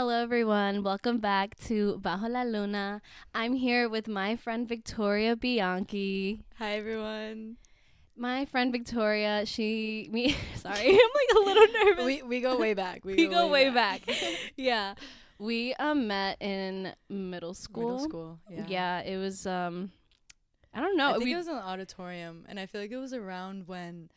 Hello, everyone. Welcome back to Bajo la Luna. I'm here with my friend Victoria Bianchi. Hi everyone. My friend Victoria, she me. Sorry, I'm like a little nervous. We we go way back. We go way back. yeah, we um met in middle school. Middle school. Yeah. Yeah, it was um, I don't know. I think we, it was in the auditorium, and I feel like it was around when,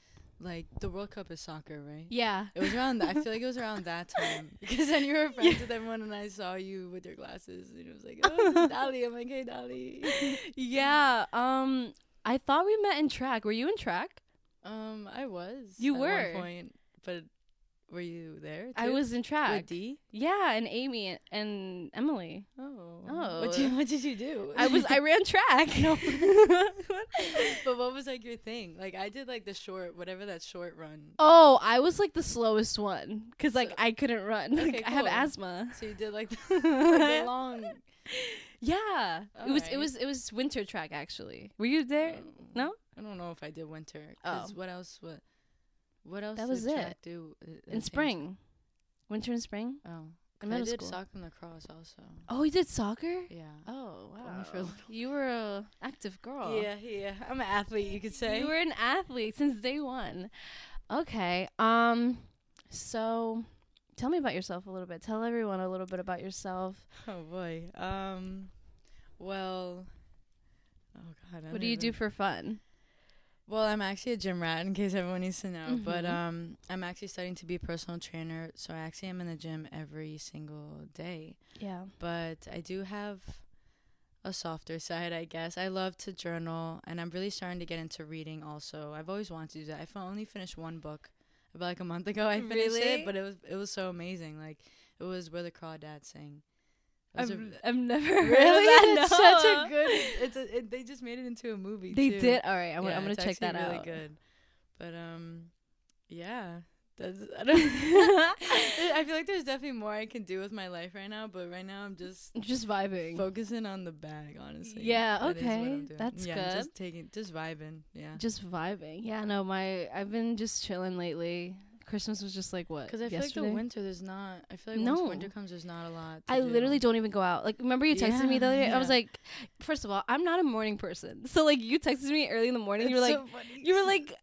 like, the World Cup is soccer, right? yeah, It was around. That, I feel like it was around that time because then you were friends with everyone, and I saw you with your glasses, and it was like, oh, Dolly. I'm like, hey, Dolly. yeah. Um, I thought we met in track. Were you in track? um, I was. You at were. point, but were you there? I was in track. with D. Yeah, and Amy and, and Emily. Oh. Oh. What did What did you do? I was I ran track. No. but what was like your thing? Like I did like the short, whatever that short run. oh, I was like the slowest one cuz like So- I couldn't run. Like, Okay, I have asthma. So you did like the, the long. yeah. It was it was it was winter track actually. Were you there? Oh, No? I don't know if I did winter. Oh. What else? What? What else? That was did it. Do uh, In spring. Winter and spring? Oh. In I did school. soccer and lacrosse also. Oh, you did soccer? Yeah. Oh, wow. for a little- You were a active girl. Yeah, yeah. I'm an athlete, you could say. You were an athlete since day 1. Okay. Um so tell me about yourself a little bit. Tell everyone a little bit about yourself. oh boy. Um. Well. Oh God. I What do you do for fun? Well, I'm actually a gym rat, in case everyone needs to know. But Mhm. um, I'm actually studying to be a personal trainer, so I actually am in the gym every single day. Yeah. But I do have a softer side, I guess. I love to journal, and I'm really starting to get into reading. Also, I've always wanted to do that. I only finished one book about like a month ago. I finished Really? it, but it was it was so amazing. Like it was where the crawdads sing. I've, a- I've never really that. it's no. such a good. It's a, it, they just made it into a movie. They too. did. All right, I'm, Yeah, I'm gonna check that actually out. Really good. But um, yeah, that's. I, don't, I feel like there's definitely more I can do with my life right now, but right now I'm just Just vibing. focusing on the bag. Honestly. Yeah, That okay, that's yeah, good. Just taking, just vibing. Yeah. Just vibing. Yeah. No, my I've been just chilling lately. Christmas was just like what? Because I feel yesterday? like the winter, there's not. I feel like No. once winter comes, there's not a lot. I do. literally don't even go out. Like, remember you texted me the other day? I was like, first of all, I'm not a morning person. So like, you texted me early in the morning. you were It's like, so funny. you were like.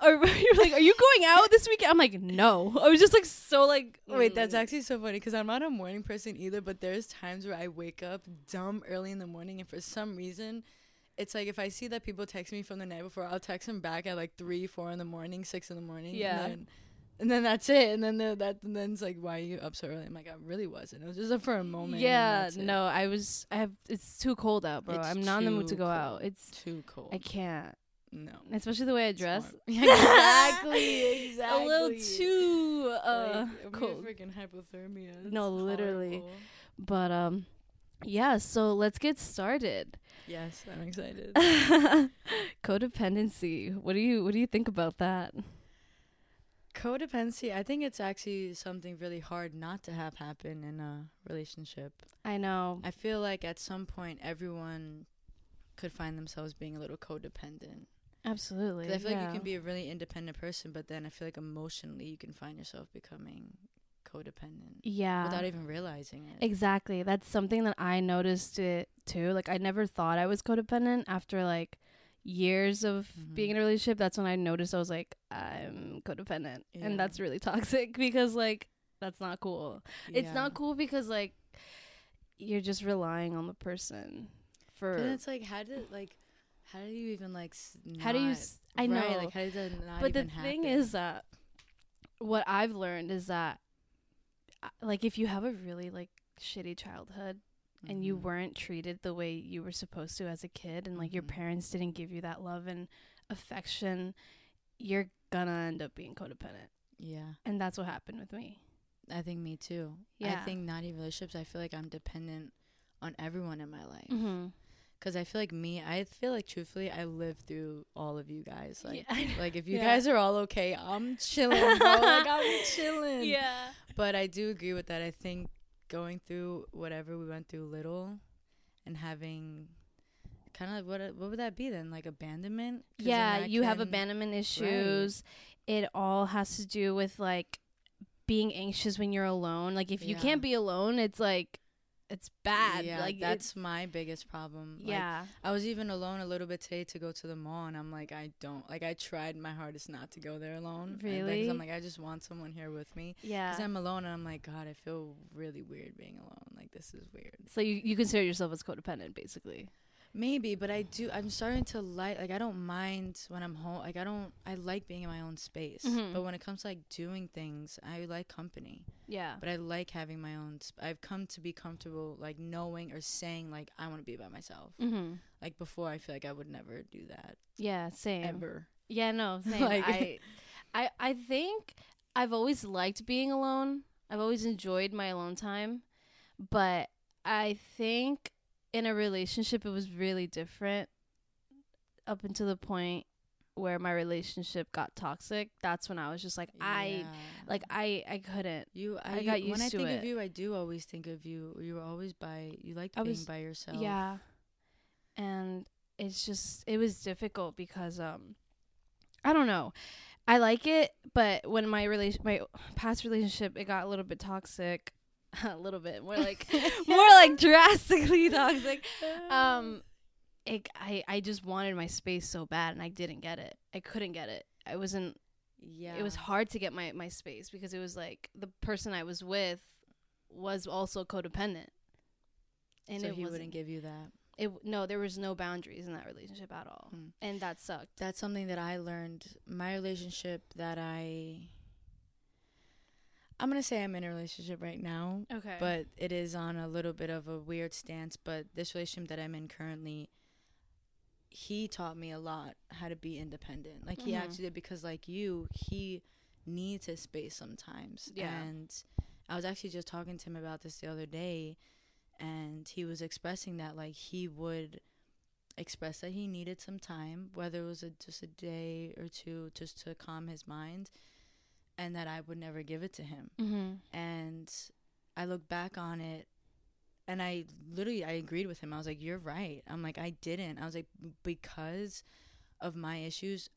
Or you were like, "Are you going out this weekend?" I'm like, "No." I was just like so like. Wait, that's mm. actually so funny because I'm not a morning person either. But there's times where I wake up dumb early in the morning, and for some reason, it's like if I see that people text me from the night before, I'll text them back at like three, four in the morning, six in the morning. Yeah. And and then that's it. And then the, that and then it's like, why are you up so early? I'm like, I really wasn't. It was just for a moment. Yeah, it. no, I was. I have. It's too cold out, bro. It's I'm not in the mood to go out. It's. too cold. I can't, no. especially the way I dress. Exactly. Exactly. A little too uh like, cold. Freaking hypothermia. It's No, literally. horrible. But um, yeah. So let's get started. Yes, I'm excited. Codependency. What do you What do you think about that? Codependency, I think it's actually something really hard not to have happen in a relationship. I know. I feel like at some point everyone could find themselves being a little codependent. absolutely I feel like you can be a really independent person, but then I feel like emotionally you can find yourself becoming codependent Yeah. without even realizing it. Exactly. That's something that I noticed it too. Like I never thought I was codependent after like years of Mhm. being in a relationship. That's when I noticed I was like I'm codependent. Yeah. And that's really toxic because like that's not cool. It's not cool because like you're just relying on the person for But it's like how did like how do you even like s- how do you s- I right, know. like how does that not but the thing happen? is that what I've learned is that uh, like if you have a really like shitty childhood and you Mhm. weren't treated the way you were supposed to as a kid and like your Mhm. parents didn't give you that love and affection you're gonna end up being codependent yeah and that's what happened with me I think me too. Yeah. I think not even relationships. I feel like I'm dependent on everyone in my life. mm-hmm. Cause I feel like me. I feel like truthfully, I live through all of you guys. Like, yeah, like if you Yeah. guys are all okay, I'm chilling, bro. like I'm chilling. yeah But I do agree with that. I think going through whatever we went through little, and having kind of what what would that be then? Like abandonment yeah you have abandonment issues it all has to do with like being anxious when you're alone. Like if you can't be alone, it's like it's bad. Yeah, like that's my biggest problem. Like, yeah. I was even alone a little bit today to go to the mall, and I'm like, I don't like. I tried my hardest not to go there alone. like, Really? I'm like, I just want someone here with me. yeah. Because I'm alone, and I'm like, God, I feel really weird being alone. Like this is weird. so you you consider yourself as codependent, basically. Maybe, but I do. I'm starting to like. Like I don't mind when I'm home. Like I don't. I like being in my own space. Mhm. But when it comes to like doing things, I like company. Yeah. But I like having my own. Sp- I've come to be comfortable like knowing or saying like I want to be by myself. Mm-hmm. Like before, I feel like I would never do that Yeah. Same. ever. Yeah. No. Same. Like- I, I I think I've always liked being alone. I've always enjoyed my alone time, but I think in a relationship it was really different up until the point where my relationship got toxic. That's when I was just like I like I I couldn't. you. I, I got when used I to think it. of you, I do always think of you. You were always by. You liked I being was- by yourself. Yeah. And it's just it was difficult because um I don't know. I like it, but when my relation my past relationship it got a little bit toxic. a little bit. More like more like drastically toxic. Um it I I just wanted my space so bad and I didn't get it. I couldn't get it. I wasn't yeah. it was hard to get my my space because it was like the person I was with was also codependent. And so it he wouldn't give you that. it no there was no boundaries in that relationship at all Hmm. and that sucked That's something that I learned. My relationship that I. I'm gonna say I'm in a relationship right now, okay but it is on a little bit of a weird stance. But this relationship that I'm in currently, he taught me a lot how to be independent. Like he Mhm. actually did because, like you, he needs his space sometimes. Yeah. And I was actually just talking to him about this the other day, and he was expressing that like he would express that he needed some time, whether it was a, just a day or two, just to calm his mind, and that I would never give it to him mm-hmm. and I look back on it and I literally I agreed with him. I was like, "You're right." I'm like, "I didn't." I was like, "Because of my issues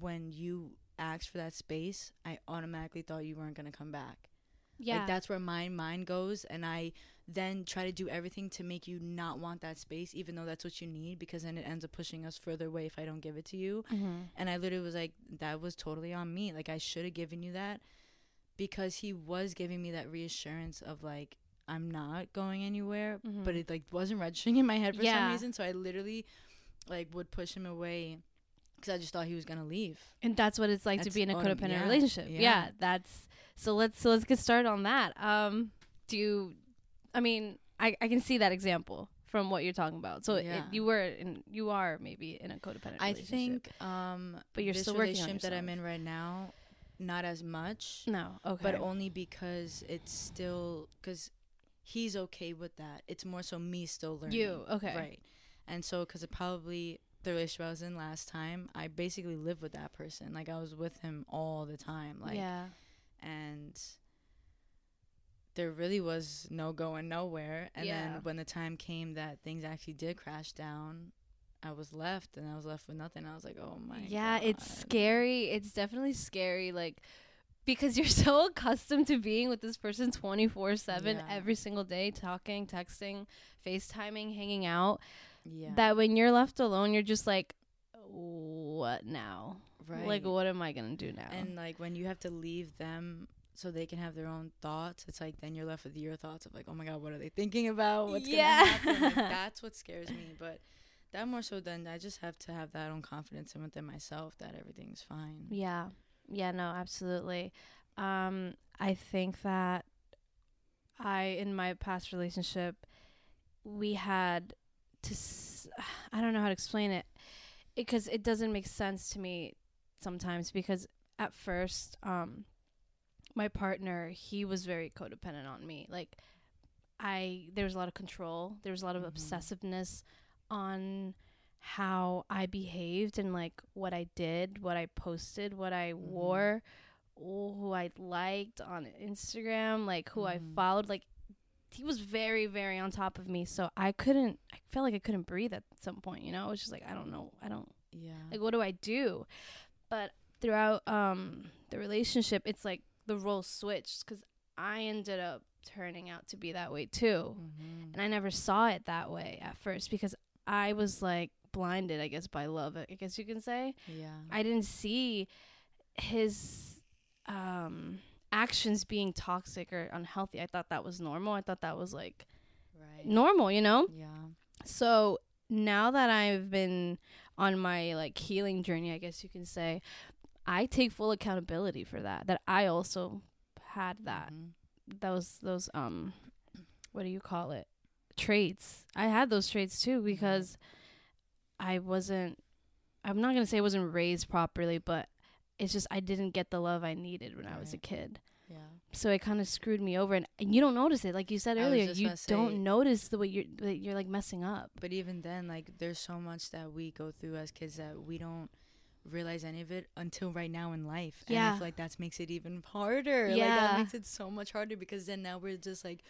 when you asked for that space, I automatically thought you weren't going to come back." Yeah Like that's where my mind goes and I then try to do everything to make you not want that space even though that's what you need because then it ends up pushing us further away if I don't give it to you. mm-hmm. And I literally was like, that was totally on me. Like, I should have given you that because he was giving me that reassurance of, like, I'm not going anywhere. Mhm. But it, like, wasn't registering in my head for Yeah. some reason. So I literally, like, would push him away because I just thought he was going to leave. and that's what it's like to be in a codependent yeah, relationship yeah. yeah. that's so let's so let's get started on that um do you i mean i i can see that example from what you're talking about so it, you were in you are maybe in a codependent relationship. I think, um, But you're still working on relationship that I'm in right now, not as much. no okay but only because it's still because he's okay with that. It's more so me still learning. You, okay. right? And so because it probably the relationship I was in last time, I basically lived with that person. Like I was with him all the time. Like yeah and there really was no going nowhere. And Yeah. then when the time came that things actually did crash down. I was left and I was left with nothing. I was like, "Oh my yeah it's scary it's definitely scary like because you're so accustomed to being with this person 24 7 every single day talking texting facetiming hanging out Yeah. that when you're left alone you're just like what now right. like what am i gonna do now And like when you have to leave them so they can have their own thoughts, it's like then you're left with your thoughts of like, oh my god, what are they thinking about? What's Yeah. gonna happen? Like, that's what scares me. But that more so than I just have to have that own confidence in within myself that everything's fine. yeah yeah no absolutely um i think that i in my past relationship we had to s- i don't know how to explain it because it doesn't make sense to me sometimes because at first um my partner he was very codependent on me like i there was a lot of control there was a lot of Mhm. obsessiveness on how i behaved and like what i did what i posted what i Mhm. wore who i liked on instagram like who i Mhm. followed like he was very very on top of me so i couldn't i felt like i couldn't breathe at some point you know it was just like i don't know i don't Yeah. like what do i do but throughout um the relationship it's like the role switched because I ended up turning out to be that way too. Mhm. And I never saw it that way at first because I was like blinded, I guess, by love, I guess you can say. Yeah. I didn't see his um actions being toxic or unhealthy. I thought that was normal. I thought that was like right. normal, you know? Yeah. So now that I've been on my like healing journey, I guess you can say, I take full accountability for that. That I also had that Mhm. those those um what do you call it? Traits. I had those traits too because I wasn't I'm not going to say I wasn't raised properly, but it's just I didn't get the love I needed when I was a kid. Yeah. So it kind of screwed me over and, and you don't notice it like you said earlier. You gonna say- don't notice the way you're that you're like messing up. But even then, like, there's so much that we go through as kids that we don't realize any of it until right now in life. And I Yeah. feel like that makes it even harder. Like, Yeah. that makes it so much harder because then now we're just like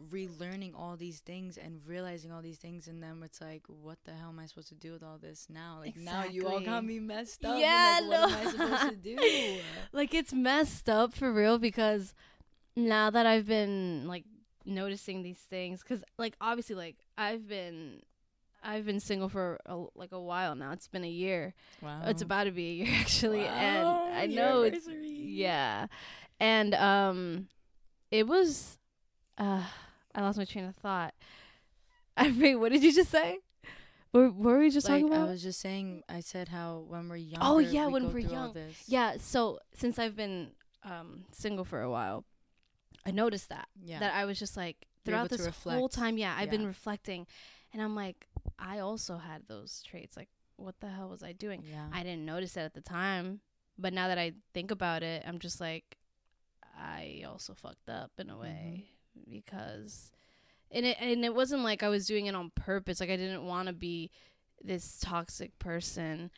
relearning all these things and realizing all these things. And then it's like, what the hell am I supposed to do with all this now? Like, now you all got me messed up. Yeah, like, what am I no. supposed to do? like it's messed up for real because now that I've been like noticing these things cuz like obviously like I've been I've been single for a, like a while now. It's been a year. Wow. It's about to be a year actually and I know it's yeah. And um it was uh I lost my train of thought. I mean, what did you just say? What, what were we just like, talking about? I was just saying, I said how when we're young. Oh, yeah, when go we're young. Yeah, so since I've been um single for a while, I noticed that Yeah. that I was just like throughout this whole time, yeah, I've been reflecting and I'm like I also had those traits. Like what the hell was I doing? yeah. I didn't notice it at the time, but now that I think about it, I'm just like I also fucked up in a way because and it and it wasn't like I was doing it on purpose. Like I didn't want to be this toxic person.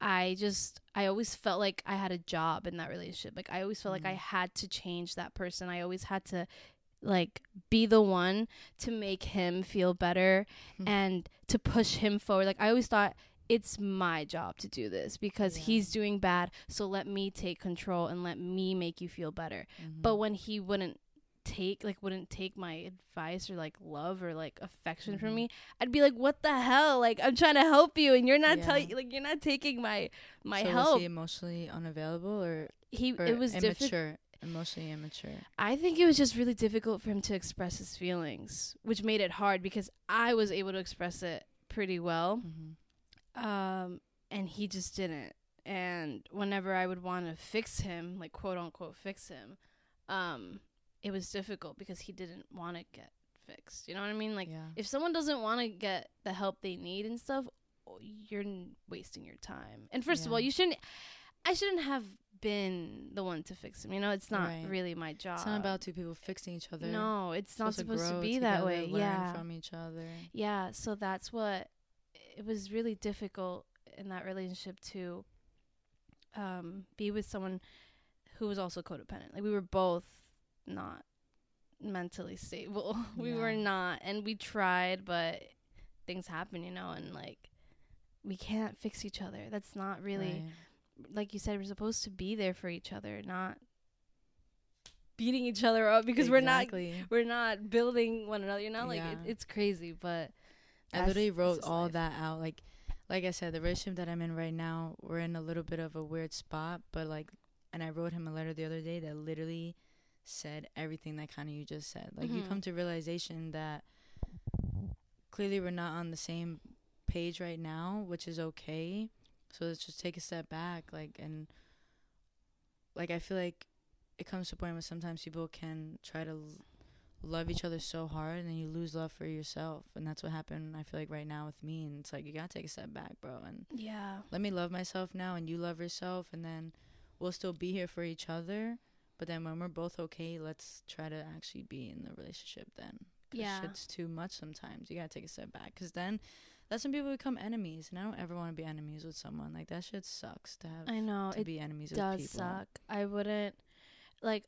I just I always felt like I had a job in that relationship. Like I always felt like I Mhm. had to change that person. I always had to like be the one to make him feel better Mhm. and to push him forward. Like I always thought it's my job to do this because Yeah. he's doing bad, so let me take control and let me make you feel better. Mhm. But when he wouldn't take like wouldn't take my advice or like love or like affection from Mhm. me i'd be like what the hell like i'm trying to help you and you're not Yeah. telling like you're not taking my my so help was he emotionally unavailable or, he or it was immature? Emotionally immature. I think it was just really difficult for him to express his feelings, which made it hard because I was able to express it pretty well, Mm-hmm. um, and he just didn't. And whenever I would want to fix him, like quote unquote fix him, um, it was difficult because he didn't want to get fixed. You know what I mean? Like yeah. if someone doesn't want to get the help they need and stuff, you're n- wasting your time. And first of all, you shouldn't. I shouldn't have been the one to fix him. You know, it's not Right. really my job. It's not about two people fixing each other. No, it's not supposed to grow be that way. Yeah. from each other. Yeah, so that's what it was really difficult in that relationship to um be with someone who was also codependent. Like we were both not mentally stable. we were not and we tried but things happen, you know, and like we can't fix each other. That's not really Right. like you said we're supposed to be there for each other, not beating each other up because we're not we're not building one another. You know, like it, it's crazy, but I literally wrote all life. that out. Like, like I said, the relationship that I'm in right now, we're in a little bit of a weird spot. But like, and I wrote him a letter the other day that literally said everything that kind of you just said. Like, you Mhm. come to realization that clearly we're not on the same page right now, which is okay. So let's just take a step back. Like, and like I feel like it comes to a point where sometimes people can try to l- love each other so hard and then you lose love for yourself and that's what happened i feel like right now with me and it's like you gotta take a step back bro and yeah. let me love myself now and you love yourself and then we'll still be here for each other but then when we're both okay let's try to actually be in the relationship then. Yeah. shit's too much sometimes you gotta take a step back because then that's when people become enemies and i don't ever want to be enemies with someone like that shit sucks to have I know to it be enemies with does people suck. I wouldn't like.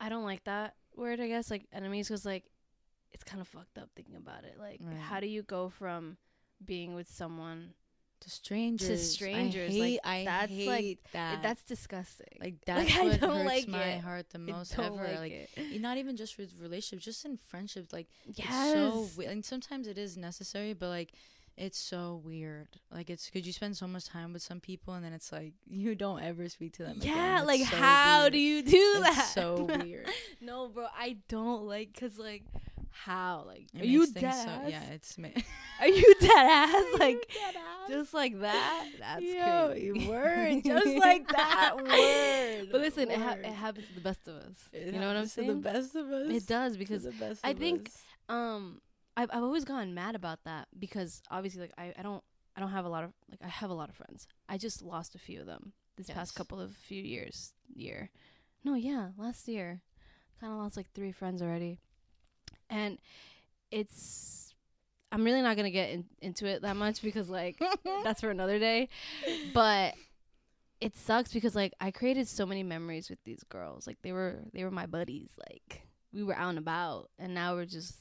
I don't like that word. I guess like enemies because like it's kind of fucked up thinking about it. Like, Right. how do you go from being with someone to strangers. to strangers. I hate, like I that's hate like that. that's disgusting. like Like, that's I what hurts like my it. heart the most ever. like Like, not even just with relationships, just in friendships. Like yes. it's so weird. And sometimes it is necessary, but like it's so weird. Like it's because you spend so much time with some people, and then it's like you don't ever speak to them. yeah, like so how weird. do you do It's that? so weird. no, bro, I don't like cause like how like It are you dead so- ass? yeah, it's ma- Are you dead ass? Like just just like that? That's Yo, crazy. word, just like that, word, But listen, it, ha- it happens to the best of us. It you know what I'm saying? The best of us. It does because the best I think- us. um I've I've always gotten mad about that because obviously like I, I don't I don't have a lot of like I have a lot of friends. I just lost a few of them this Yes. past couple of few years year. No, yeah, last year. Kind of lost like 3 friends already. And it's I'm really not to get in, into it that much because like that's for another day. But it sucks because like I created so many memories with these girls. Like they were they were my buddies. Like we were out and about and now we're just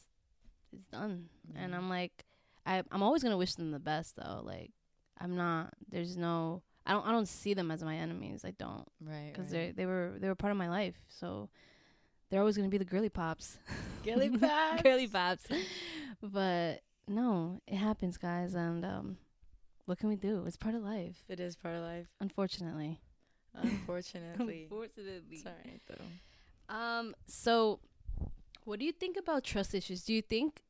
it's done. And mm-hmm. I'm like I I'm always to wish them the best though. Like I'm not there's no I don't I don't see them as my enemies. I don't right, cuz right. they they were they were part of my life. So they're always going to be the girly pops. Girly pops. girly pops. But no, it happens guys and um what can we do? It's part of life, It is part of life. unfortunately. Unfortunately. Unfortunately. it's alright though. Um. So, what do you think about trust issues? Do you think,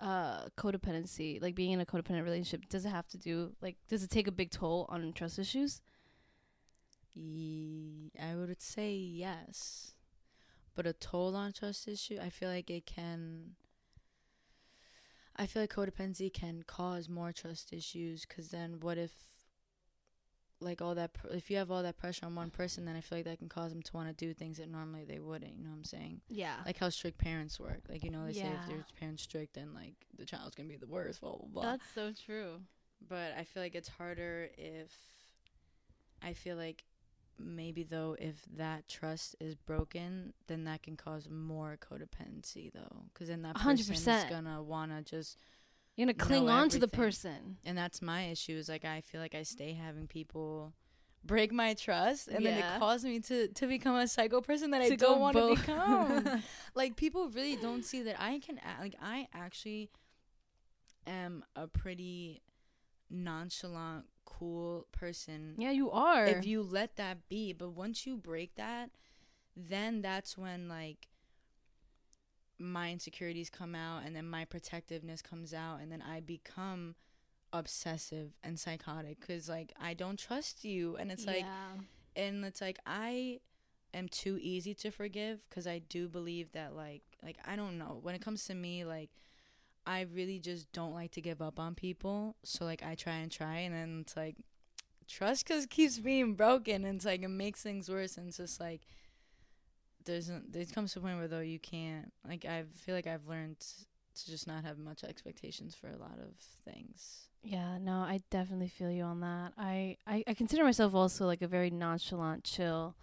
uh, codependency, like being in a codependent relationship, does it have to do like does it take a big toll on trust issues? I would say yes, but a toll on trust issue. I feel like it can. I feel like codependency can cause more trust issues because then what if, like all that, pr- if you have all that pressure on one person, then I feel like that can cause them to want to do things that normally they wouldn't. You know what I'm saying? Yeah. Like how strict parents work. Like you know they say if Yeah. your parents strict, then like the child's gonna be the worst. Blah blah blah. That's so true. but I feel like it's harder if I feel like maybe though if that trust is broken, then that can cause more codependency though, because then that person is 100%. gonna wanna just, You're gonna cling on to the person. and that's my issue. Is like I feel like I stay having people break my trust, and then it caused me to to become a psycho person that I To go don't want to become. like people really don't see that I can act, like I actually am a pretty nonchalant cool person yeah, you are. if you let that be. But once you break that then that's when like my insecurities come out and then my protectiveness comes out and then I become obsessive and psychotic cuz like I don't trust you. And it's like and it's like I am too easy to forgive because I do believe that like like I don't know. When it comes to me like I really just don't like to give up on people so like I try and try and then it's like trust cause keeps being broken and it's like it makes things worse and it's just like there's a, there comes to a point where though you can't like I feel like I've learned to just not have much expectations for a lot of things Yeah, no, I definitely feel you on that. I, I, I consider myself also like a very nonchalant, chill.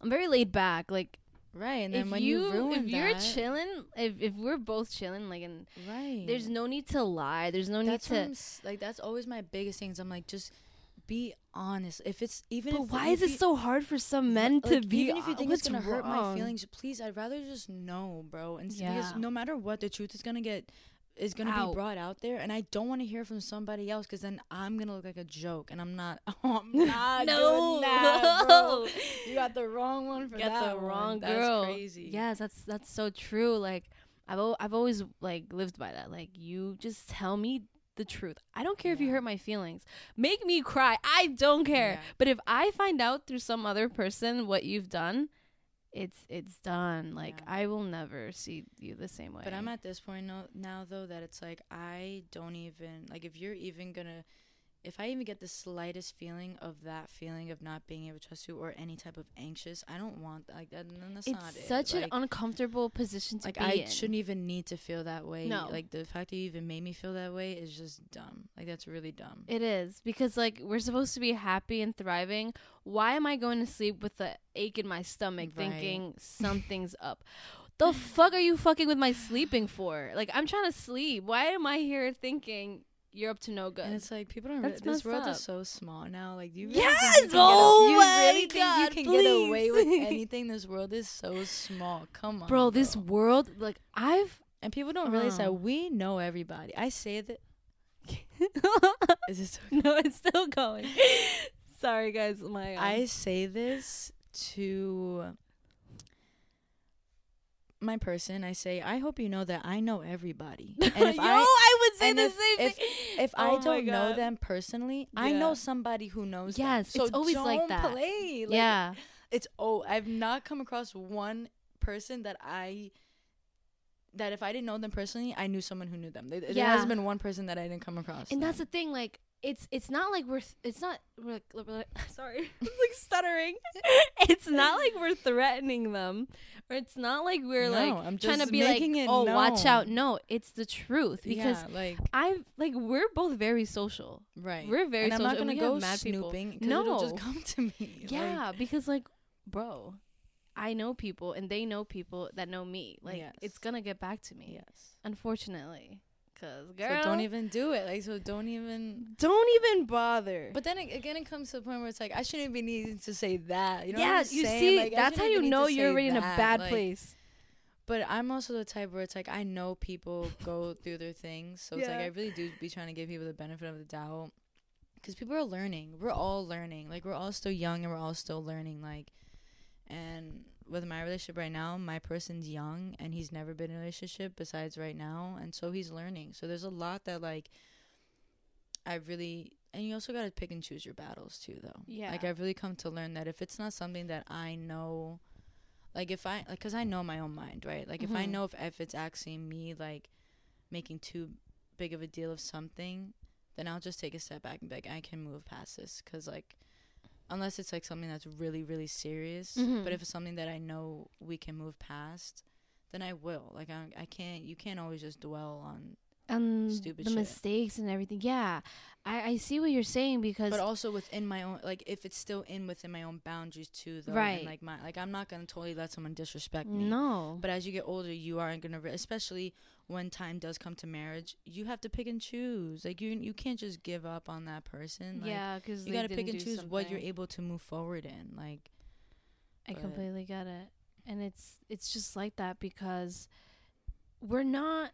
I'm very laid back. Like right and if then when you, you, if you're chilling, if if we're both chilling, like and right there's no need to lie. There's no that's need to. Like that's always my biggest things i'm like just be honest if it's even But why is it so hard for some men like, to be? even if you think it's gonna hurt my feelings please i'd rather just know bro and Yeah. because no matter what the truth is gonna get is gonna be brought out there and i don't want to hear from somebody else because then i'm gonna look like a joke and i'm not oh, i'm not no, doing that, bro. you got the wrong one for you Got that the one. wrong That's girl. crazy Yes, that's that's so true. Like I've al- I've always like lived by that. Like you just tell me the truth. I don't care if you hurt my feelings. Make me cry. I don't care. Yeah. But if I find out through some other person what you've done, it's it's done. Like Yeah. I will never see you the same way. But I'm at this point no, now though that it's like I don't even like if you're even gonna if I even get the slightest feeling of that feeling of not being able to trust you or any type of anxious, I don't want that. Like that. then That's not it's it. such an Like- uncomfortable position to like be I in. shouldn't even need to feel that way. No. Like the fact that you even made me feel that way is just dumb. Like that's really dumb. It is because like we're supposed to be happy and thriving. Why am I going to sleep with the ache in my stomach Right. thinking something's up? The fuck are you fucking with my sleeping for? Like I'm trying to sleep. Why am I here thinking you're up to no good. And it's like people don't. That's Re- this world up. is so small now. Like, do you really Yes! think you can Oh get a- you my really think you can get away with anything? This world is so small. Come on, bro, this world, like I've. and people don't realize Oh. that we know everybody. I say that. Is this? no, it's still going. Sorry, guys. My um, I say this to my person. I say, I hope you know that I know everybody. And if Yo, I I would say the if- same if- thing. if Oh I don't know them personally, I know somebody who knows. them. Yes, so it's always like that. Play. Like, yeah, it's oh, I've not come across one person that I that if I didn't know them personally, I knew someone who knew them. There, there Yeah. hasn't been one person that I didn't come across. and that's the thing. Like, it's it's not like we're it's not we're like, we're like sorry, I'm like stuttering. it's not like we're threatening them, or it's not like we're No, like I'm trying to be like, oh, watch out. No, it's the truth because yeah, like I like we're both very social. right. We're very and I'm social. not and gonna go mad people. snooping. 'cause it'll just No. come to me. like- Yeah, because like, bro, I know people and they know people that know me. Like, Yes. it's gonna get back to me. yes. Unfortunately, cause girl, So don't even do it. Like so, don't even. don't even bother. But then ag- again, it comes to the point where it's like I shouldn't be needing to say that. You know? yeah, what I'm you saying? see, Like, that's how you know you're already in a bad Like, place. But I'm also the type where it's like I know people go through their things, so it's like I really do be trying to give people the benefit of the doubt, because people are learning. We're all learning. Like we're all still young and we're all still learning. Like, and with my relationship right now, my person's young and he's never been in a relationship besides right now, and so he's learning. So there's a lot that like I really. And you also gotta pick and choose your battles too, though. Yeah. Like I've really come to learn that if it's not something that I know like if I like cuz I know my own mind, right? Like if I Mhm. know if if it's actually me like making too big of a deal of something, then I'll just take a step back and be like I can move past this cuz like unless it's like something that's really really serious, Mhm. but if it's something that I know we can move past, then I will. Like I I can't you can't always just dwell on and Stupid the shit. mistakes and everything. Yeah, I I see what you're saying because but also within my own like if it's still in within my own boundaries too though Right. like my like I'm not going to totally let someone disrespect me. no, But as you get older, you aren't gonna, re- especially when time does come to marriage, you have to pick and choose. Like you, you can't just give up on that person. Like, yeah, because you gotta pick and choose what you're able to move forward in. Like, I completely get it. And it's it's just like that because we're not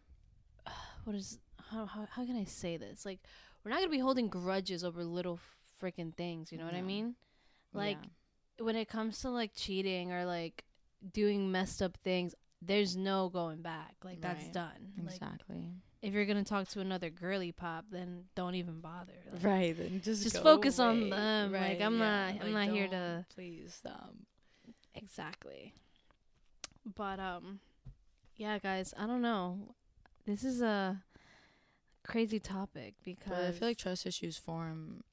what is how how how can I say this? Like we're not to be holding grudges over little freaking things, you know what I mean? Like yeah. when it comes to like cheating or like doing messed up things, there's no going back. Like that's Right. done. Like exactly. if you're going to talk to another girly pop, then don't even bother. Like, right. Then just just go focus on away. them. Like, I'm yeah, not- I'm not here to- Please stop. Exactly. But um yeah, guys, I don't know. This is a crazy topic because But I feel like trust issues form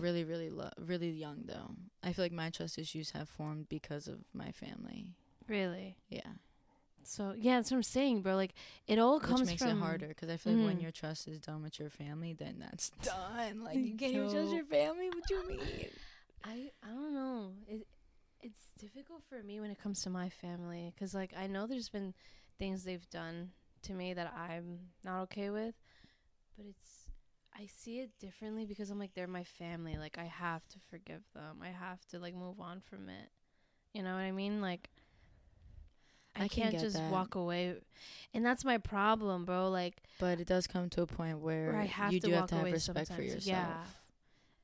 really, really, lo- really young though. I feel like my trust issues have formed because of my family. really. Yeah. So yeah, that's what I'm saying, bro. Like it all Which comes makes from it harder because I feel like when Mhm. your trust is done with your family, then that's done. Like you can't even trust your family. What do you mean? I I don't know. It it's difficult for me when it comes to my family cuz like I know there's been things they've done to me that I'm not okay with, but it's I see it differently because I'm like they're my family. Like I have to forgive them. I have to like move on from it. You know what I mean? Like I, I can can't get just that. walk away. And that's my problem, bro. Like But it does come to a point where, where I have you to do have to have respect for sometimes. yourself. Yeah.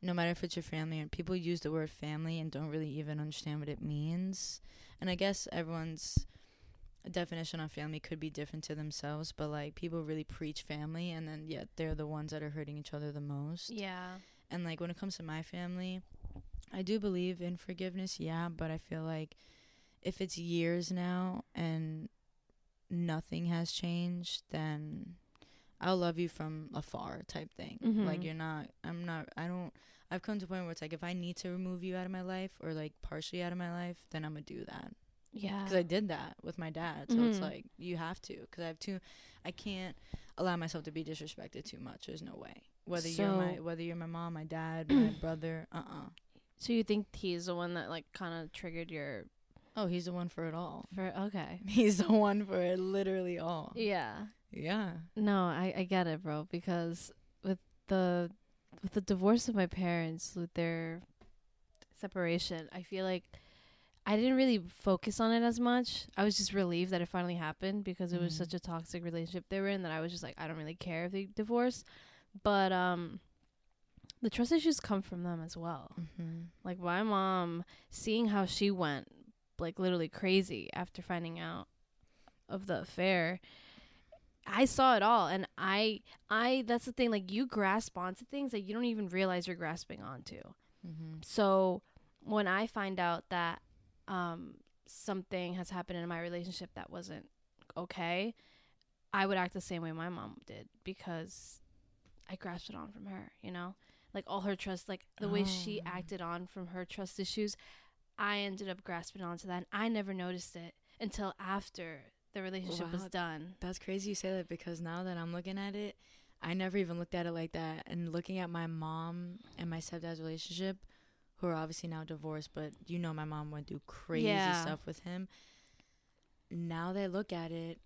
No matter if it's your family or people use the word family and don't really even understand what it means. And I guess everyone's definition of family could be different to themselves, but like people really preach family and then yet they're the ones that are hurting each other the most. Yeah. And like when it comes to my family, I do believe in forgiveness, yeah, but I feel like if it's years now and nothing has changed, then I'll love you from afar type thing. Like Mhm. you're not I'm not I don't I've come to a point where it's like if I need to remove you out of my life or like partially out of my life, then I'm to do that. Yeah. Cuz I did that with my dad. So it's Mhm. like you have to cuz I have to I can't allow myself to be disrespected too much. There's no way. Whether you're my whether you're my mom, my dad, my brother, uh-uh. So you think he's the one that like kind of triggered your Oh, he's the one for it all. for okay. He's the one for it literally all. Yeah. Yeah. No, I I get it, bro, because with the with the divorce of my parents with their separation, I feel like I didn't really focus on it as much. I was just relieved that it finally happened because it was Mhm. such a toxic relationship they were in that I was just like I don't really care if they divorce. But um the trust issues come from them as well. Mm-hmm. Like my mom seeing how she went like literally crazy after finding out of the affair. I saw it all and I I that's the thing like you grasp onto things that you don't even realize you're grasping onto. Mm-hmm. So when I find out that um, something has happened in my relationship that wasn't okay, I would act the same way my mom did because I grasped it on from her, you know? Like all her trust, like the way she Oh. acted on from her trust issues, I ended up grasping onto that. And I never noticed it until after the relationship was done. That's crazy you say that because now that I'm looking at it, I never even looked at it like that. And looking at my mom and my stepdad's relationship, who are obviously now divorced, but you know my mom went through crazy Yeah. stuff with him. Now that I look at it,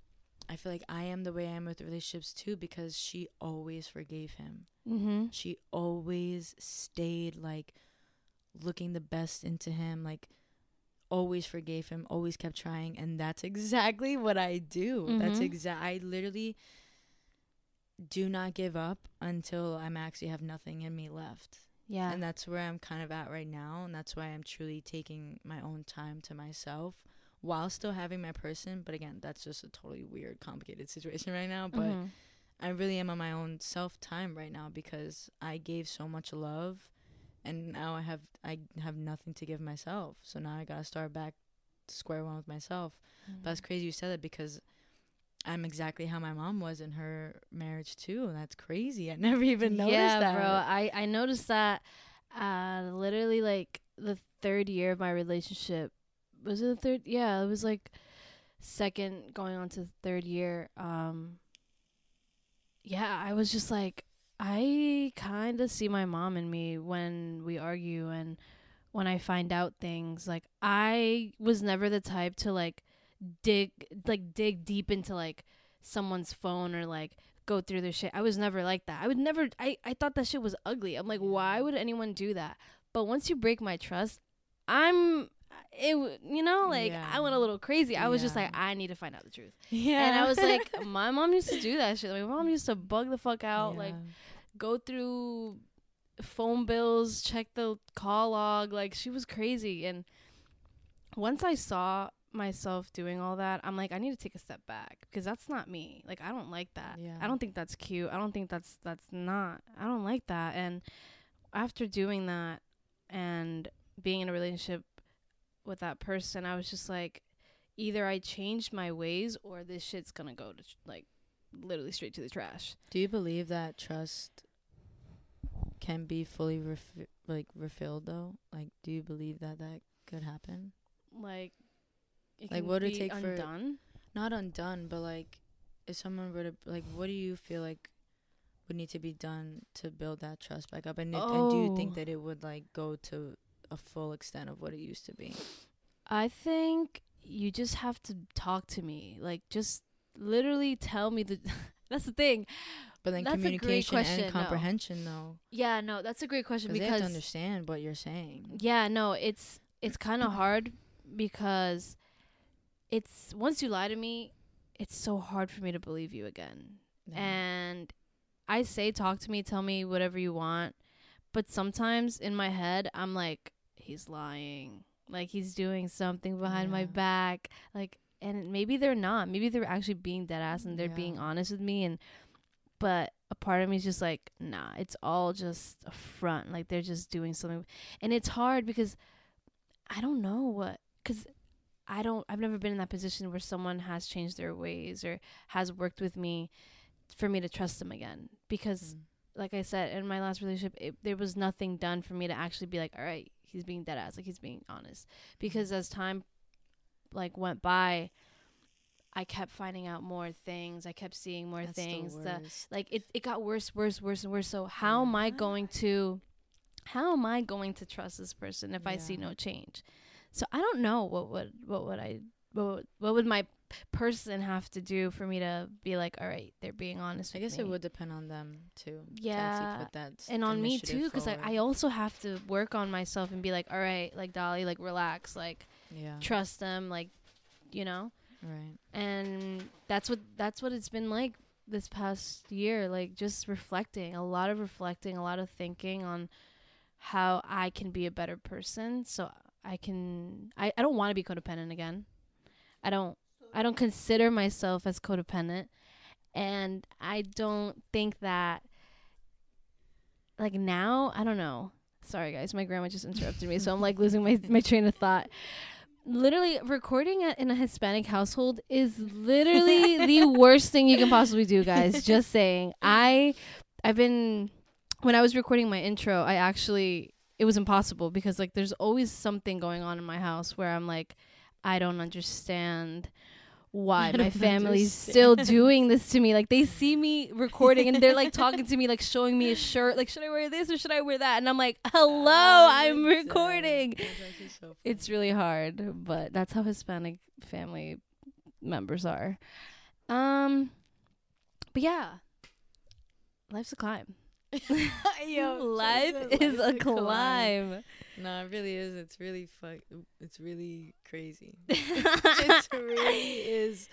I feel like I am the way I am with relationships too because she always forgave him. Mm-hmm. She always stayed like looking the best into him, like always forgave him, always kept trying, and that's exactly what I do. That's Mhm. exact. I literally do not give up until I'm actually have nothing in me left. Yeah. And that's where I'm kind of at right now, and that's why I'm truly taking my own time to myself while still having my person. But again, that's just a totally weird, complicated situation right now. But Mhm. I really am on my own self time right now because I gave so much love and now I have I have nothing to give myself. So now I gotta start back to square one with myself. But that's crazy you said that because I'm exactly how my mom was in her marriage too, and that's crazy. I never even noticed yeah, that. bro. I I noticed that uh literally like the third year of my relationship. Was it the third? Yeah, it was like second going on to the third year. Um yeah, I was just like I kind of see my mom in me when we argue and when I find out things. Like I was never the type to like dig like dig deep into like someone's phone or like go through their shit. I was never like that. I would never I I thought that shit was ugly. I'm like why would anyone do that? But once you break my trust, I'm it you know like Yeah. I went a little crazy. I was just like I need to find out the truth. yeah. And I was like my mom used to do that shit. My mom used to bug the fuck out like Yeah. Go through phone bills, check the call log. Like she was crazy. And once I saw myself doing all that, I'm like, I need to take a step back because that's not me. Like I don't like that. Yeah. I don't think that's cute. I don't think that's that's not. I don't like that. And after doing that and being in a relationship with that person, I was just like, either I changed my ways or this shit's gonna go to like literally straight to the trash. Do you believe that trust can be fully refi- like refilled though? Like, do you believe that that could happen? like it Like, can what would it take for- undone Not undone, but like, if someone were to like, what do you feel like would need to be done to build that trust back up? And, it, and do you think Oh. that it would like go to a full extent of what it used to be? i think you just have to talk to me like just literally tell me the that's the thing But then That's communication question, and no. comprehension though, yeah no that's a great question because they have to understand what you're saying. yeah no it's it's kind of hard because it's once you lie to me it's so hard for me to believe you again Yeah. and I say talk to me, tell me whatever you want, but sometimes in my head I'm like he's lying. Like he's doing something behind my back. Like and maybe they're not. Maybe they're actually being dead ass and they're being honest with me and but a part of me is just like, nah, it's all just a front. Like they're just doing something. And it's hard because I don't know what cuz I don't I've never been in that position where someone has changed their ways or has worked with me for me to trust them again because Mm. like I said in my last relationship it, there was nothing done for me to actually be like all right he's being dead ass like he's being honest because as time like went by I kept finding out more things I kept seeing more That's things the, like it it got worse worse worse and worse so how am I going to how am I going to trust this person if I see no change so I don't know what would what would I what would, what would my person have to do for me to be like, all right, they're being honest. I guess me. it would depend on them too. Yeah, that and on me too, because like. I also have to work on myself and be like, all right, like Dolly, like relax, like yeah, trust them, like you know. right. and that's what that's what it's been like this past year like just reflecting a lot of reflecting a lot of thinking on how i can be a better person. So i can i, I don't want to be codependent again. I don't i don't consider myself as codependent. And i don't think that like now i don't know. Sorry guys my grandma just interrupted me so i'm like losing my, my train of thought literally recording it in a Hispanic household is literally the worst thing you can possibly do, guys. Just saying. I I've been when I was recording my intro, I actually it was impossible because like there's always something going on in my house where I'm like I don't understand why my family's still doing this to me. Like they see me recording and they're like talking to me, like showing me a shirt, like should I wear this or should I wear that? And I'm like, hello, I'm dead. recording. So. It's really hard, but that's how Hispanic family members are. Um, but yeah, life's a climb. Yo, Life is a life's climb. No, it really is. It's really fuck. It's really crazy. it really is.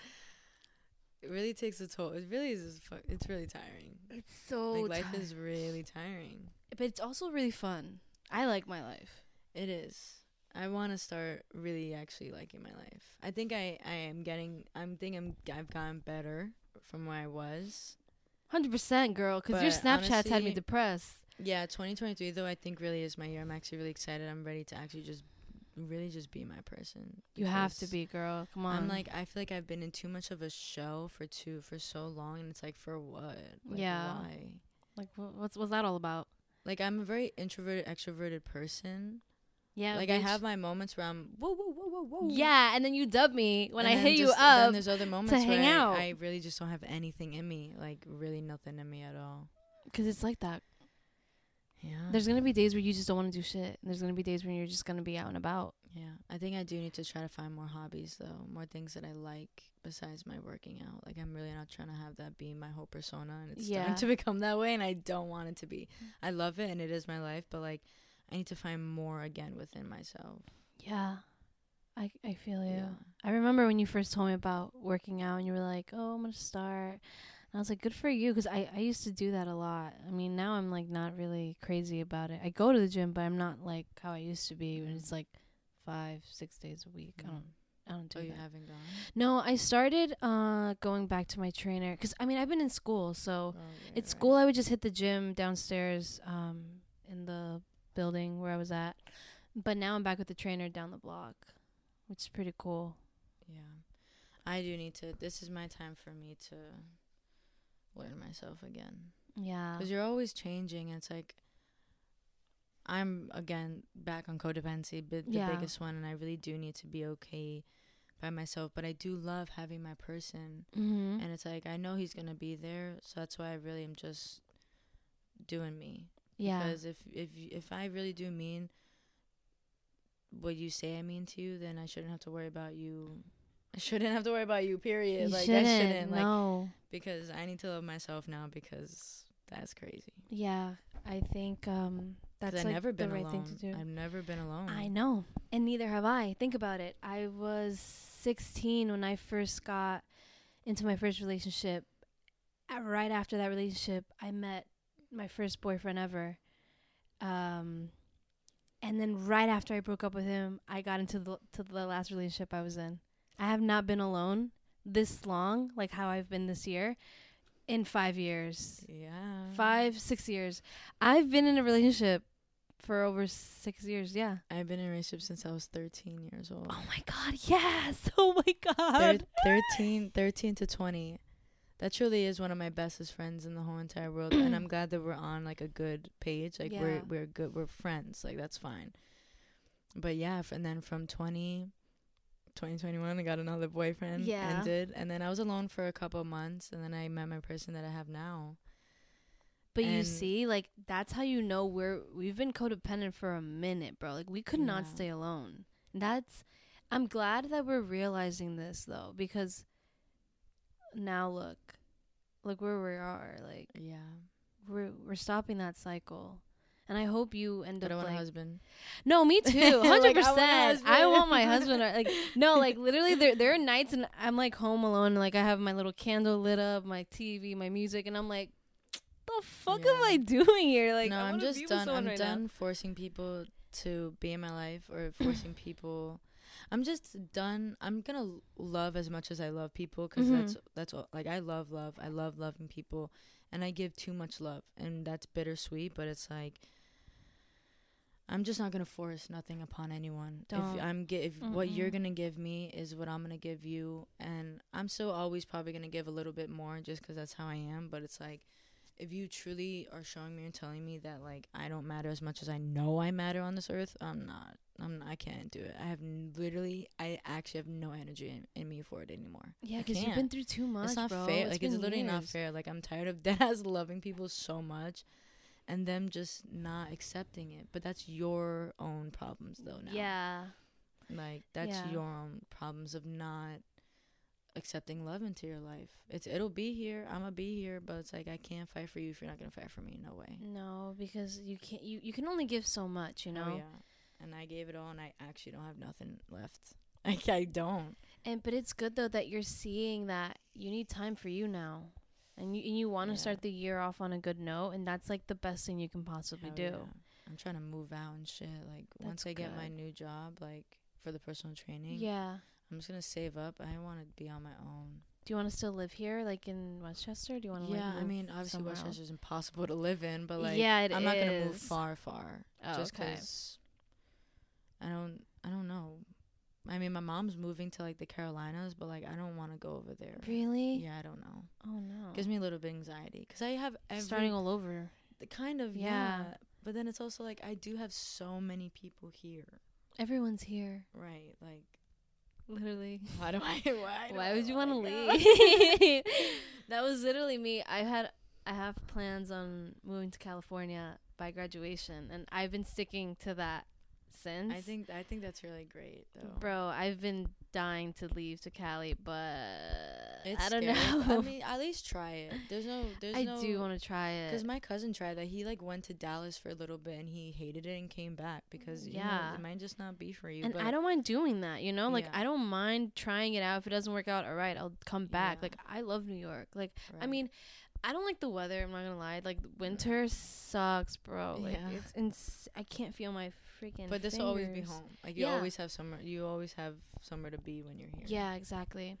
It really takes a toll. It really is. Fuck, it's really tiring. It's so like life tiring. is really tiring. but it's also really fun. I like my life. It is. I want to start really actually liking my life. I think I I am getting. I'm think I'm I've gotten better from where I was. Hundred percent, girl. Because your Snapchats had me depressed. Yeah, 2023 though I think really is my year. I'm actually really excited. I'm ready to actually just really just be my person. You have to be, girl. Come on. I'm like I feel like I've been in too much of a show for too for so long, and it's like for what? Like, Yeah. Why? like, what's what's that all about? Like I'm a very introverted, extroverted person. Yeah, like I have my moments where I'm whoa whoa whoa whoa whoa. Yeah, and then you dub me when And I hit you just- Then up. there's other moments hang where I- I, really just don't have anything in me, like really nothing in me at all. Because it's like that. Yeah. There's gonna be days where you just don't want to do shit. And there's gonna be days when you're just gonna be out and about. Yeah, I think I do need to try to find more hobbies though, more things that I like besides my working out. Like I'm really not trying to have that be my whole persona, and it's Yeah. starting to become that way, and I don't want it to be. Mm. I love it, and it is my life, but like I need to find more again within myself. Yeah. I I feel you. Yeah. I remember when you first told me about working out and you were like, "Oh, I'm going to start." And I was like, "Good for you" cuz I I used to do that a lot. I mean, now I'm like not really crazy about it. I go to the gym, but I'm not like how I used to be when it's like 5, 6 days a week. I don't I don't do Oh, you that. haven't gone? No, I started uh going back to my trainer cuz I mean, I've been in school, so Oh, at right. school I would just hit the gym downstairs um in the building where I was at. But now I'm back with the trainer down the block, which is pretty cool. Yeah, I do need to. This is my time for me to learn myself again. Yeah. because you're always changing. It's like I'm again back on codependency, but the Yeah. biggest one, and I really do need to be okay by myself. But I do love having my person, Mhm. and it's like I know he's gonna be there, so that's why I really am just doing me. Yeah. Because if if if I really do mean what you say I mean to you, then I shouldn't have to worry about you. I shouldn't have to worry about you. Period. You like shouldn't. I shouldn't. Like no. because I need to love myself now because that's crazy. Yeah. I think um that's like never been the right alone. thing to do. I've never been alone. I know. And neither have I. Think about it. I was 16 when I first got into my first relationship. Right after that relationship, I met my first boyfriend ever. Um and then right after I broke up with him, I got into the to the last relationship I was in. I have not been alone this long, like how I've been this year, in 5 years. Yeah. Five, 6 years. I've been in a relationship for over 6 years, yeah. I've been in a relationship since I was 13 years old. Oh my god, yes. Oh my Thir- god. 13, 13 to 20. That truly is one of my bestest friends in the whole entire world, and I'm glad that we're on like a good page. Like Yeah. we're we're good. We're friends. Like that's fine. But yeah, f- and then from 20, 2021, I got another boyfriend. Yeah. Ended, and then I was alone for a couple of months, and then I met my person that I have now. But you see, like that's how you know we're we've been codependent for a minute, bro. Like we could not stay alone. That's I'm glad that we're realizing this though because now look, look where we are. Like Yeah. we're we're stopping that cycle. And I hope you end But I up want like a husband. no, me too, hundred percent. I want my husband. or, Like no, like literally, there there are nights and I'm like home alone. And, like I have my little candle lit up, my TV, my music, and I'm like, the fuck am I doing here? Like no, I I'm just done. I'm right now. done forcing people to be in my life or forcing people. I'm just done. I'm gonna love as much as I love people because Mhm. that's that's all, like I love love. I love loving people, and I give too much love, and that's bittersweet. But it's like I'm just not gonna force nothing upon anyone. Don't. If I'm gi- if what you're gonna give me is what I'm gonna give you, and I'm still always probably gonna give a little bit more just 'cause that's how I am. But it's like if you truly are showing me and telling me that like I don't matter as much as I know I matter on this earth, I'm not. I'm. I can't do it. I have n- literally. I actually have no energy in, in me for it anymore. Yeah, because you've been through too much. it's not bro. fair. like it's literally not fair. Like I'm tired of deadass loving people so much, and them just not accepting it. But that's your own problems though. Now. Yeah. Like that's Yeah. your own problems of not accepting love into your life. It's it'll be here. I'ma be here, but it's like I can't fight for you if you're not gonna fight for me. No way. No, because you can't. You you can only give so much. You oh, know. Oh yeah. And I gave it all, and I actually don't have nothing left. Like I don't. And but it's good though that you're seeing that you need time for you now, and you and you want to Yeah. start the year off on a good note, and that's like the best thing you can possibly Hell do. yeah. I'm trying to move out and shit. Like once That's I get my new job, like for the personal training, Yeah. I'm just gonna save up. I want to be on my own. Do you want to still live here, like in Westchester? Do you want to? yeah, like, I mean, obviously else? Westchester's impossible to live in, but like, yeah, it I'm not gonna move far, far, Oh, just okay. 'cause I don't, I don't know. I mean, my mom's moving to like the Carolinas, but like I don't want to go over there. Really? Yeah, I don't know. Oh no. Gives me a little bit of anxiety because I have every Starting all over. the kind of Yeah. yeah. But then it's also like I do have so many people here, Everyone's here. right? Like, Literally. why do I? Why? do Why I would you want to leave? that was literally me. I had I have plans on moving to California by graduation, and I've been sticking to that since. I think I think that's really great though. bro, I've been dying to leave to Cali, but It's I don't scary, know. I mean, at least try it. There's no. There's I no. do want to try it. Because my cousin tried that. He like went to Dallas for a little bit and he hated it and came back because you know, Yeah. it might just not be for you. and I don't mind doing that, you know? Like Yeah. I don't mind trying it out. If it doesn't work out, all right, I'll come back. Yeah. Like I love New York. Like I mean, I don't like the weather. I'm not gonna lie. Like winter sucks, bro. Like Yeah. it's ins- I can't feel my freaking. but this will always be home. Like you Yeah. always have somewhere. You always have somewhere to be when you're here. Yeah, exactly.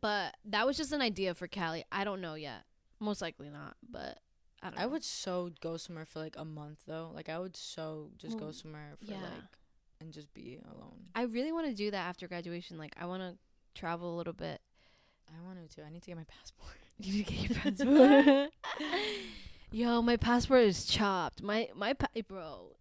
But that was just an idea for Cali. I don't know yet. Most likely not. But I don't. I would so go somewhere for like a month though. Like I would so just go somewhere for yeah. like and just be alone. I really want to do that after graduation. Like I want to travel a little bit. I want to. Too. I need to get my passport. You need to get your passport. Yo, my passport is chopped. My my pa- bro.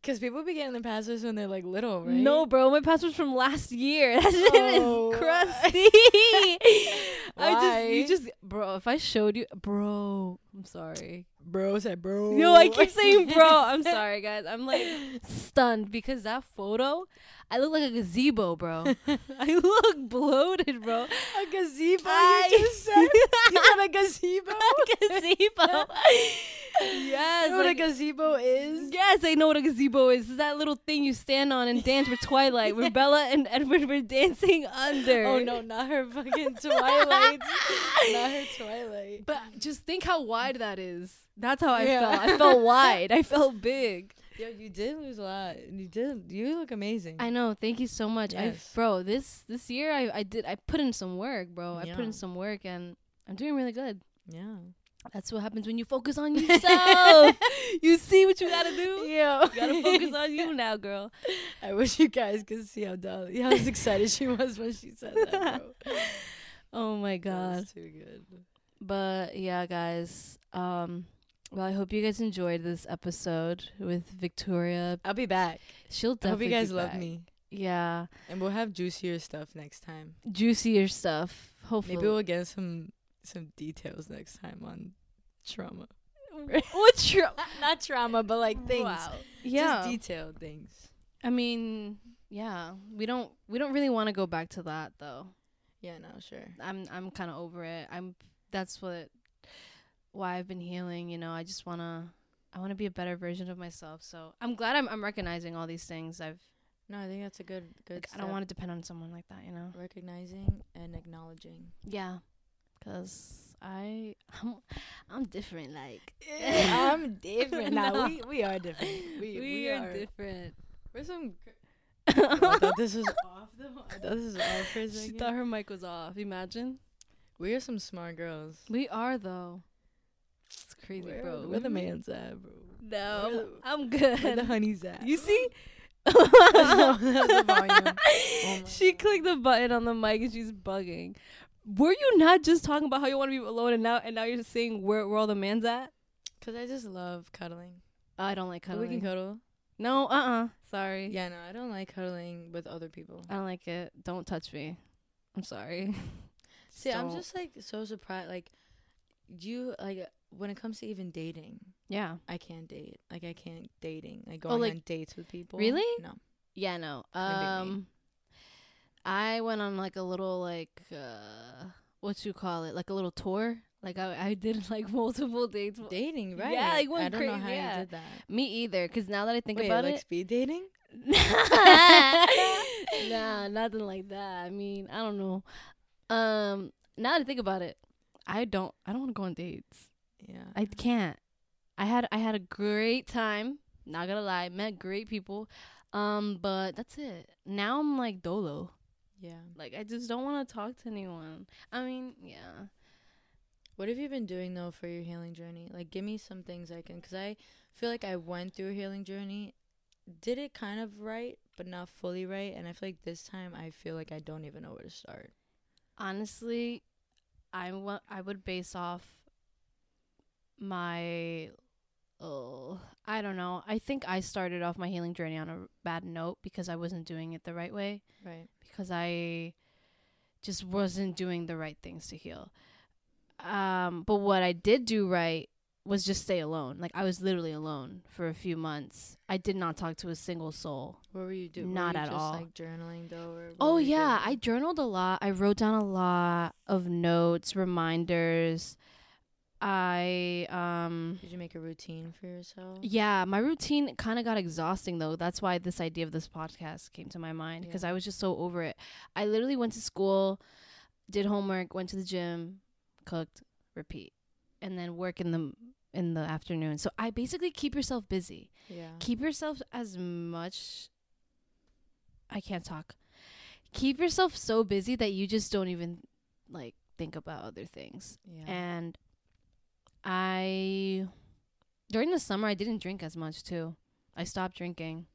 Cause people be getting the passports when they're like little, right? No, bro, my passport's from last year. That shit Oh, is crusty. I just you just bro, if I showed you bro, I'm sorry. bro said bro. Yo, I keep saying bro. I'm sorry, guys. I'm like stunned because that photo, I look like a gazebo, bro. I look bloated, bro. a gazebo. I- you just said. you said a gazebo. gazebo. Yes. you know what a gazebo is? Yes, I know what a gazebo is. It's that little thing you stand on and dance with Twilight, where Bella and Edward were dancing under. Oh no, not her fucking Twilight. not her Twilight. But just think how wide that is. That's how I Yeah. felt. I felt wide. I felt big. Yo, you did lose a lot. You did. You look amazing. I know. Thank you so much. I, Yes. bro, this this year I I did I put in some work, bro. I put in some work and I'm doing really good. yeah. That's what happens when you focus on yourself. you see what you gotta do. Yeah, You gotta focus on you now, girl. I wish you guys could see how Dolly, how excited she was when she said that, bro. Oh my That god. was too good. But yeah, guys. Um well, I hope you guys enjoyed this episode with Victoria. I'll be back. She'll definitely. I hope you guys love back. me, Yeah, and we'll have juicier stuff next time. juicier stuff. Hopefully, Maybe we'll get some some details next time on trauma. what tra- Not trauma, but like things. Wow. Yeah. Just detailed things. I mean, yeah. We don't we don't really want to go back to that though. Yeah, no, sure. I'm I'm kind of over it. I'm that's what why I've been healing, you know. I just want to I want to be a better version of myself. So, I'm glad I'm I'm recognizing all these things. I've No, I think that's a good good. like, I don't want to depend on someone like that, you know. recognizing and acknowledging. Yeah. Cuz I I'm, I'm different like I'm different. No. We we are different. We we, are, are. different. We're some. I thought this was off though. I thought this was off for a She thought her mic was off. Imagine. we are some smart girls. We are though. It's crazy, where, bro. Where the man's at, bro? No, the- I'm Where the good. honey's at? You see? That's the volume. Oh she God. clicked the button on the mic and she's bugging. Were you not just talking about how you want to be alone and now and now you're just saying where where all the man's at? Cause I just love cuddling. I don't like cuddling. We can cuddle. no, uh, uh Sorry. Yeah, no, I don't like cuddling with other people. I don't like it. Don't touch me. I'm sorry. See, I'm just like so surprised. Like, you like when it comes to even dating, yeah. I can't date. Like, I can't dating. Like Oh, going like- on dates with people. Really? No. Yeah, no. Couldn't be me. Um I went on like a little like uh what you call it? Like a little tour. Like I I did like multiple dates. Dating, right? Yeah, like, I don't know how yeah. you did that. Me either, cuz now that I think Wait, about like it like speed dating? nah, nothing like that. I mean, I don't know. Um, now that I think about it, I don't. I don't want to go on dates. Yeah. I can't. I had I had a great time. Not gonna lie, met great people. Um, but that's it. Now I'm like dolo. Yeah. Like I just don't want to talk to anyone. I mean, yeah. What have you been doing though for your healing journey? Like, give me some things I can, because I feel like I went through a healing journey, did it kind of right, but not fully right, and I feel like this time I feel like I don't even know where to start. Honestly, I wa- I would base off my oh I don't know. I think I started off my healing journey on a bad note because I wasn't doing it the right way Right. because I just wasn't doing the right things to heal. Um but what I did do right was just stay alone. Like I was literally alone for a few months. I did not talk to a single soul. What were you doing? Not you at just, all. Like journaling though. Oh yeah, I journaled a lot. I wrote down a lot of notes, reminders. I um Did you make a routine for yourself? yeah, my routine kind of got exhausting though. That's why this idea of this podcast came to my mind because Yeah. I was just so over it. I literally went to school, did homework, went to the gym, cooked, repeat, and then work in the in the afternoon. So I basically keep yourself busy. Yeah. Keep yourself as much I can't talk. Keep yourself so busy that you just don't even like think about other things. Yeah. And I during the summer I didn't drink as much too. I stopped drinking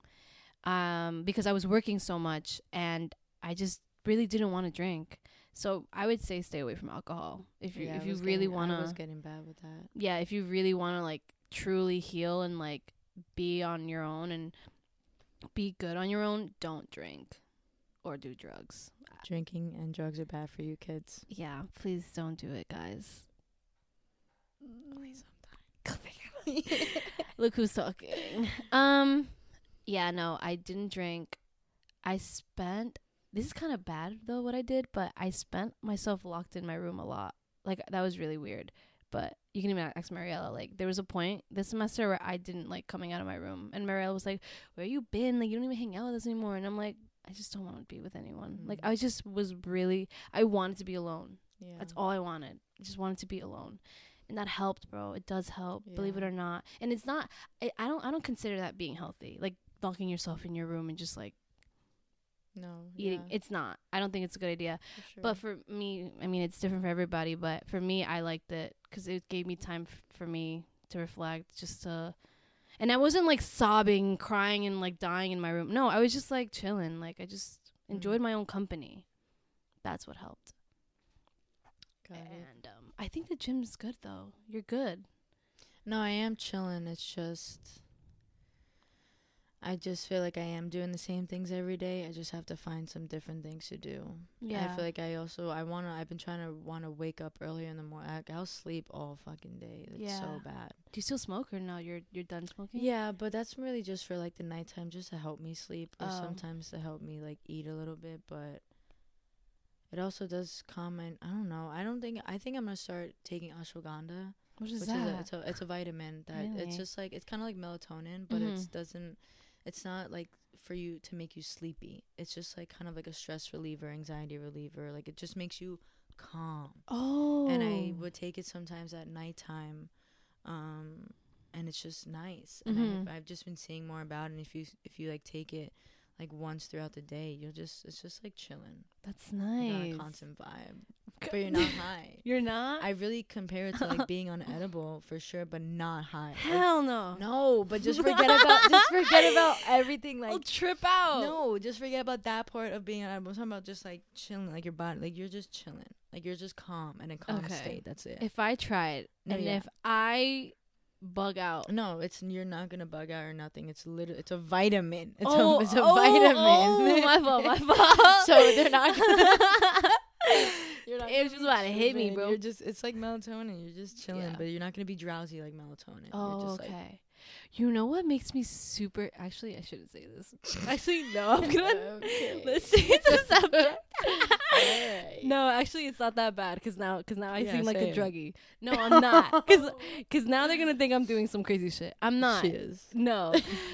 um because I was working so much and I just really didn't want to drink. So I would say stay away from alcohol if you Yeah, if you really want I was getting bad with that. yeah, if you really want to like truly heal and like be on your own and be good on your own, don't drink or do drugs. Drinking and drugs are bad for you kids. Yeah, please don't do it, guys. Look who's talking. Um, yeah, no, I didn't drink. I spent. This is kind of bad though what I did, but I spent myself locked in my room a lot. Like that was really weird. But you can even ask Mariella. Like there was a point this semester where I didn't like coming out of my room, and Mariella was like, "Where have you been? Like you don't even hang out with us anymore." And I'm like, "I just don't want to be with anyone." Like Mhm. I just was really. I wanted to be alone. Yeah. That's all I wanted. I just wanted to be alone. And that helped, bro. It does help, believe it or not. And it's not I, I don't I don't consider that being healthy. Like locking yourself in your room and just like No. eating. yeah, It's not. I don't think it's a good idea. for sure. But for me, I mean, it's different for everybody, but for me, I liked it cuz it gave me time f- for me to reflect, just to and I wasn't like sobbing, crying and like dying in my room. No, I was just like chilling. Like I just enjoyed Mhm. my own company. That's what helped. Got it. Um, I think the gym's good though. You're good. No, I am chilling. It's just I just feel like I am doing the same things every day. I just have to find some different things to do. Yeah. I feel like I also I want to I've been trying to want to wake up earlier in the morning. I'll sleep all fucking day. It's Yeah. so bad. Do you still smoke or no? You're you're done smoking. Yeah, but that's really just for like the nighttime just to help me sleep or Oh. sometimes to help me like eat a little bit, but it also does calm my. I don't know. I don't think. I think I'm gonna start taking ashwagandha, What is which that? is a, it's a it's a vitamin that Really? it's just like it's kind of like melatonin, but it Mhm. doesn't. It's not like for you to make you sleepy. It's just like kind of like a stress reliever, anxiety reliever. Like it just makes you calm. oh. And I would take it sometimes at nighttime, um, and it's just nice. And Mhm. I've, I've just been seeing more about it. And if you if you like take it like once throughout the day, you'll just it's just like chilling. That's nice. a constant vibe, but you're not high. You're not. I really compare it to like being on edible for sure, but not high. Like, Hell no. no, but just forget about just forget about everything. I'll Like trip out. no, just forget about that part of being on edible. I'm talking about just like chilling, like your body, like you're just chilling, like you're just calm in a calm Okay. state. That's it. If I tried No, and yeah. if I bug out. No, it's you're not gonna bug out or nothing. It's literally it's a vitamin. It's oh, a it's a oh, vitamin. Oh, my fault, my fault. so they're not. you're not. Gonna was be about to hit me, bro. You're just it's like melatonin. You're just chilling, Yeah. but you're not gonna be drowsy like melatonin. Oh, just okay. Like, you know what makes me super? Actually, I shouldn't say this. Actually, no. I'm gonna Okay. let's change the subject. No, actually, it's not that bad because now, because now I Yeah, seem like say a druggie. No, I'm not. Because, because now they're gonna think I'm doing some crazy shit. I'm not. She is. No.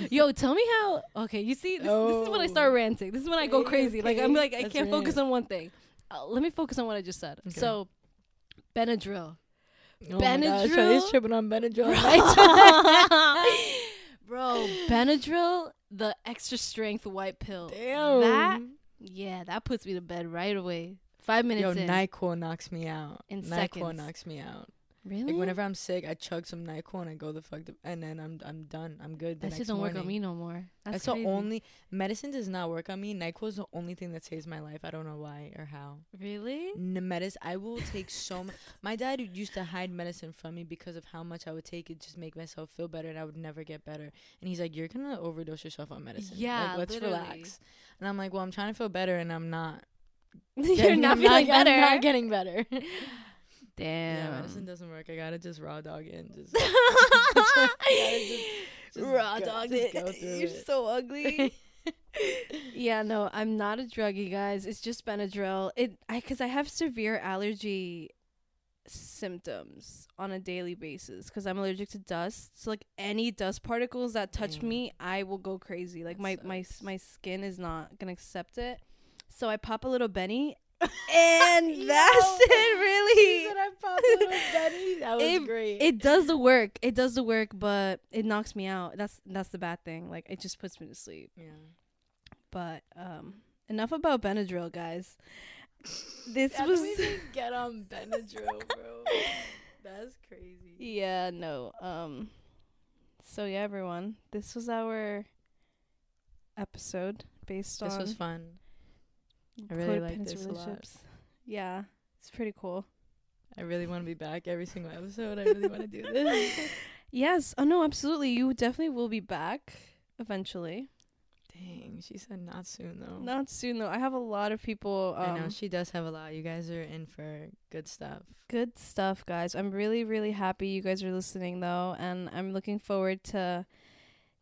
Yo, tell me how. Okay, you see, this, this is when I start Oh. ranting. This is when I go Okay, crazy. Like I'm like I Let's can't focus on one thing. Uh, let me focus on what I just said. Okay. So, Benadryl. Oh gosh, Shawty's Benadryl? tripping on Benadryl. Bro. Bro, Benadryl, the extra strength white pill. Damn. That yeah, that puts me to bed right away. Five minutes Yo, in. Nyquil knocks me out. In Nyquil seconds. knocks me out. Really? Like whenever I'm sick, I chug some Nyquil and I go the fuck to, and then I'm I'm done. I'm good. That shit don't work on me no more. That's, That's, the only medicine does not work on me. Nyquil is the only thing that saves my life. I don't know why or how. Really? N- medicine, I will take so much. My dad used to hide medicine from me because of how much I would take it, just make myself feel better, and I would never get better. And he's like, "You're gonna overdose yourself on medicine. Yeah, like, let's literally. relax." And I'm like, "Well, I'm trying to feel better, and I'm not. You're not I'm feeling not, better. I'm not getting better." Damn. Yeah, medicine doesn't work. I gotta just raw dog it and just, just- just Raw dog it. You're it. so ugly. yeah, no, I'm not a druggie, guys. It's just Benadryl. It I cuz I have severe allergy symptoms on a daily basis cuz I'm allergic to dust. So like any dust particles that touch Dang. me, I will go crazy. Like That my my my skin is not going to accept it. So I pop a little Benny and that Yo. shit really She I popped Benny. That was It- great. it does the work. It does the work, but it knocks me out. That's that's the bad thing. Like it just puts me to sleep. yeah. But um enough about Benadryl, guys. This How was do we even get on Benadryl, bro? That's crazy. Yeah, no. Um so yeah, everyone. This was our episode based This on this was fun. I really like this a lot. Yeah. It's pretty cool. I really want to be back every single episode. I really want to do this. Yes. Oh no, absolutely. You definitely will be back eventually. Dang, she said not soon though. Not soon though. I have a lot of people um, I know she does have a lot. You guys are in for good stuff. good stuff guys i'm really really happy you guys are listening though and i'm looking forward to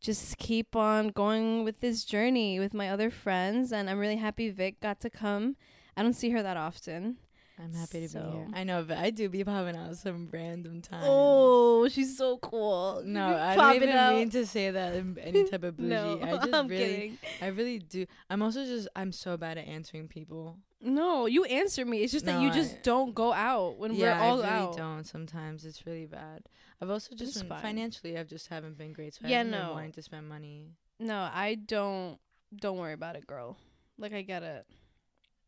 just keep on going with this journey with my other friends and i'm really happy vic got to come i don't see her that often I'm happy to be here. I know, but I do be popping out some random time. oh she's so cool No, I don't even out. mean to say that in any type of bougie. no I just i'm really, kidding I really do. I'm also just, I'm so bad at answering people. no you answer me it's just that you just I- don't go out when yeah, we're all I really out don't. Sometimes it's really bad. I've also just financially, I've just haven't been great. So Yeah, I haven't been no. wanting to spend money. no i don't don't worry about it girl like i get it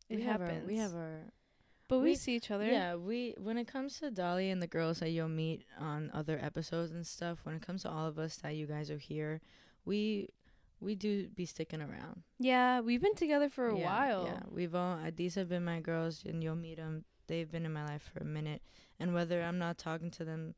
it we have happens our, we have our but we, we- see each other Yeah, we when it comes to Dolly and the girls that you'll meet on other episodes and stuff, when it comes to all of us that you guys are here, we we do be sticking around Yeah, we've been together for a Yeah, while. Yeah, we've all uh, these have been my girls, and you'll meet them. They've been in my life for a minute, and whether I'm not talking to them.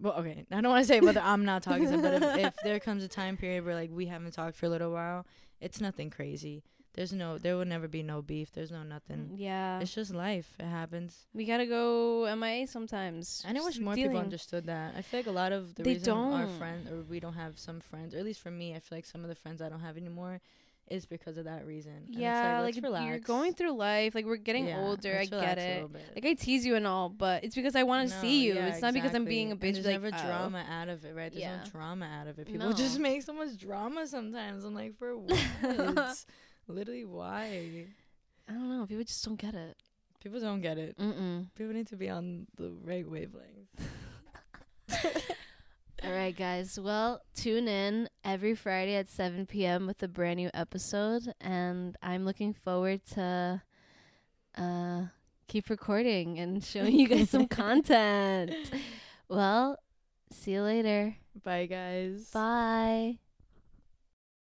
Well, okay, I don't want to say whether I'm not talking to them, but if, if there comes a time period where like we haven't talked for a little while, it's nothing crazy. There's no, there will never be no beef. There's no nothing. Mm, yeah. It's just life. It happens. we gotta go MIA sometimes. And I Just wish more people understood that. I feel like a lot of the They reason our don't. friends or we don't have some friends, or at least for me, I feel like some of the friends I don't have anymore, is because of that reason. And it's yeah, let's like, you're going through life. Like we're getting Yeah, older. I get it. Like I tease you and all, but it's because I want to No, see you. yeah, it's not because I'm being a bitch. And like, there's never oh. drama out of it, right? There's Yeah. no drama out of it. People No. just make so much drama sometimes. I'm like, for what? Literally, why? I don't know. People just don't get it. People don't get it. Mm-mm. People need to be on the right wavelength. All right, guys. Well, tune in every Friday at 7 p.m. with a brand new episode, and I'm looking forward to uh keep recording and showing you guys some content. Well, see you later. Bye, guys. Bye.